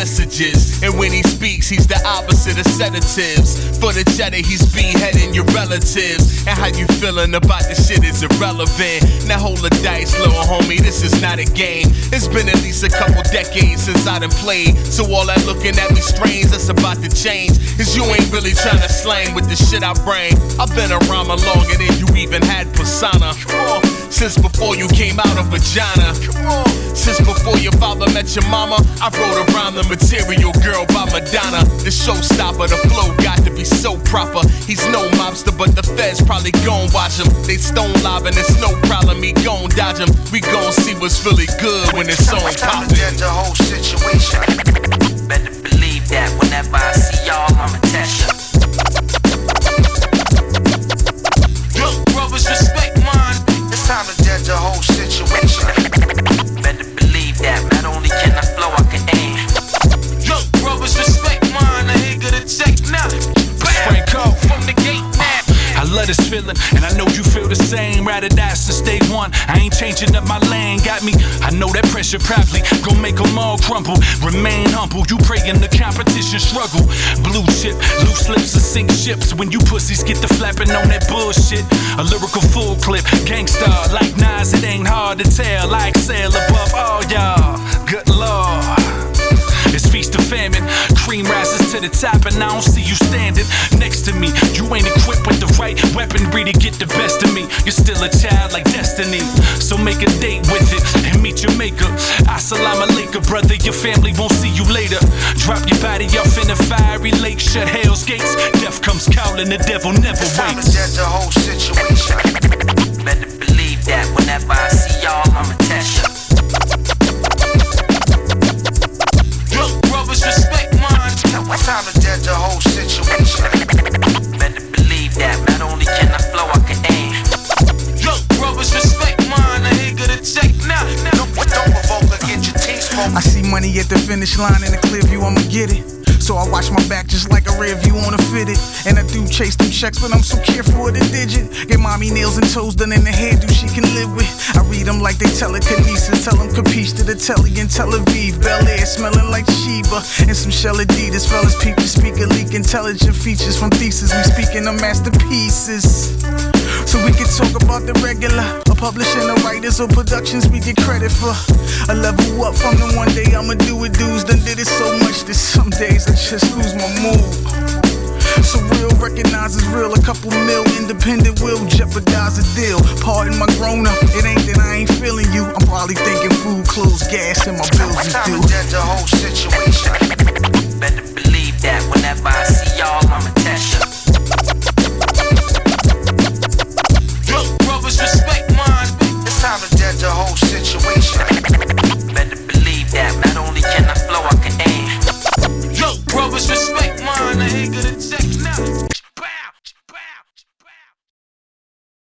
messages. And when he speaks, he's the opposite of sedatives. For the cheddar, he's beheading your relatives. And how you feeling about this shit is irrelevant. Now hold the dice, little homie, this is not a game. It's been at least a couple decades since I done played. So all that looking at me strange, that's about to change. Cause you ain't really trying to slang with the shit I bring. I've been around longer than you even had persona. Since before you came out of vagina. Since before your father met your mama, I wrote around the material girl by Madonna. The showstopper, the flow got to be so proper. He's no mobster, but the feds probably gon' watch him. They stone lobbing, it's no problem, me gon' dodge him. We gon' see what's really good when it's on poppin'. the whole situation. Better believe that whenever I see y'all, this feeling, and I know you feel the same. Or die since day one. I ain't changing up my lane. Got me, I know that pressure probably gon' make them all crumble. Remain humble, you pray in the competition struggle. Blue chip, loose lips and sink ships. When you pussies get the flapping on that bullshit. A lyrical full clip, gangsta like Nas, it ain't hard to tell. Like sail above all y'all. Good lord. It's feast of famine. Cream rises to the top, and I don't see you standing weaponry to get the best of me. You're still a child like destiny. So make a date with it and meet your maker. Assalamu alaikum, brother. Your family won't see you later. Drop your body off in a fiery lake, shut hell's gates. Death comes calling, the devil never It's time to waits. dead the whole situation. Better believe that whenever I see y'all, money at the finish line in the clear view, I'ma get it. So I watch my back just like a rear view on a fitted. And I do chase them checks, but I'm so careful with the digit. Get mommy nails and toes done in the hairdo she can live with. I read them like they telekinesis. Tell them capiche to the telly in Tel Aviv. Bel Air smelling like Sheba. And some shell Adidas. Fellas peep the speaker leak intelligent features from thesis. We speaking of masterpieces. So we can talk about the regular, publishing the writers or productions we get credit for. A level up from the one day I'ma do it dudes. Done did it so much that some days I just lose my mood. So real recognizes real, a couple mil independent will jeopardize a deal. Pardon my grown up, it ain't that I ain't feeling you. I'm probably thinking food, clothes, gas, and my bills It's is due. the whole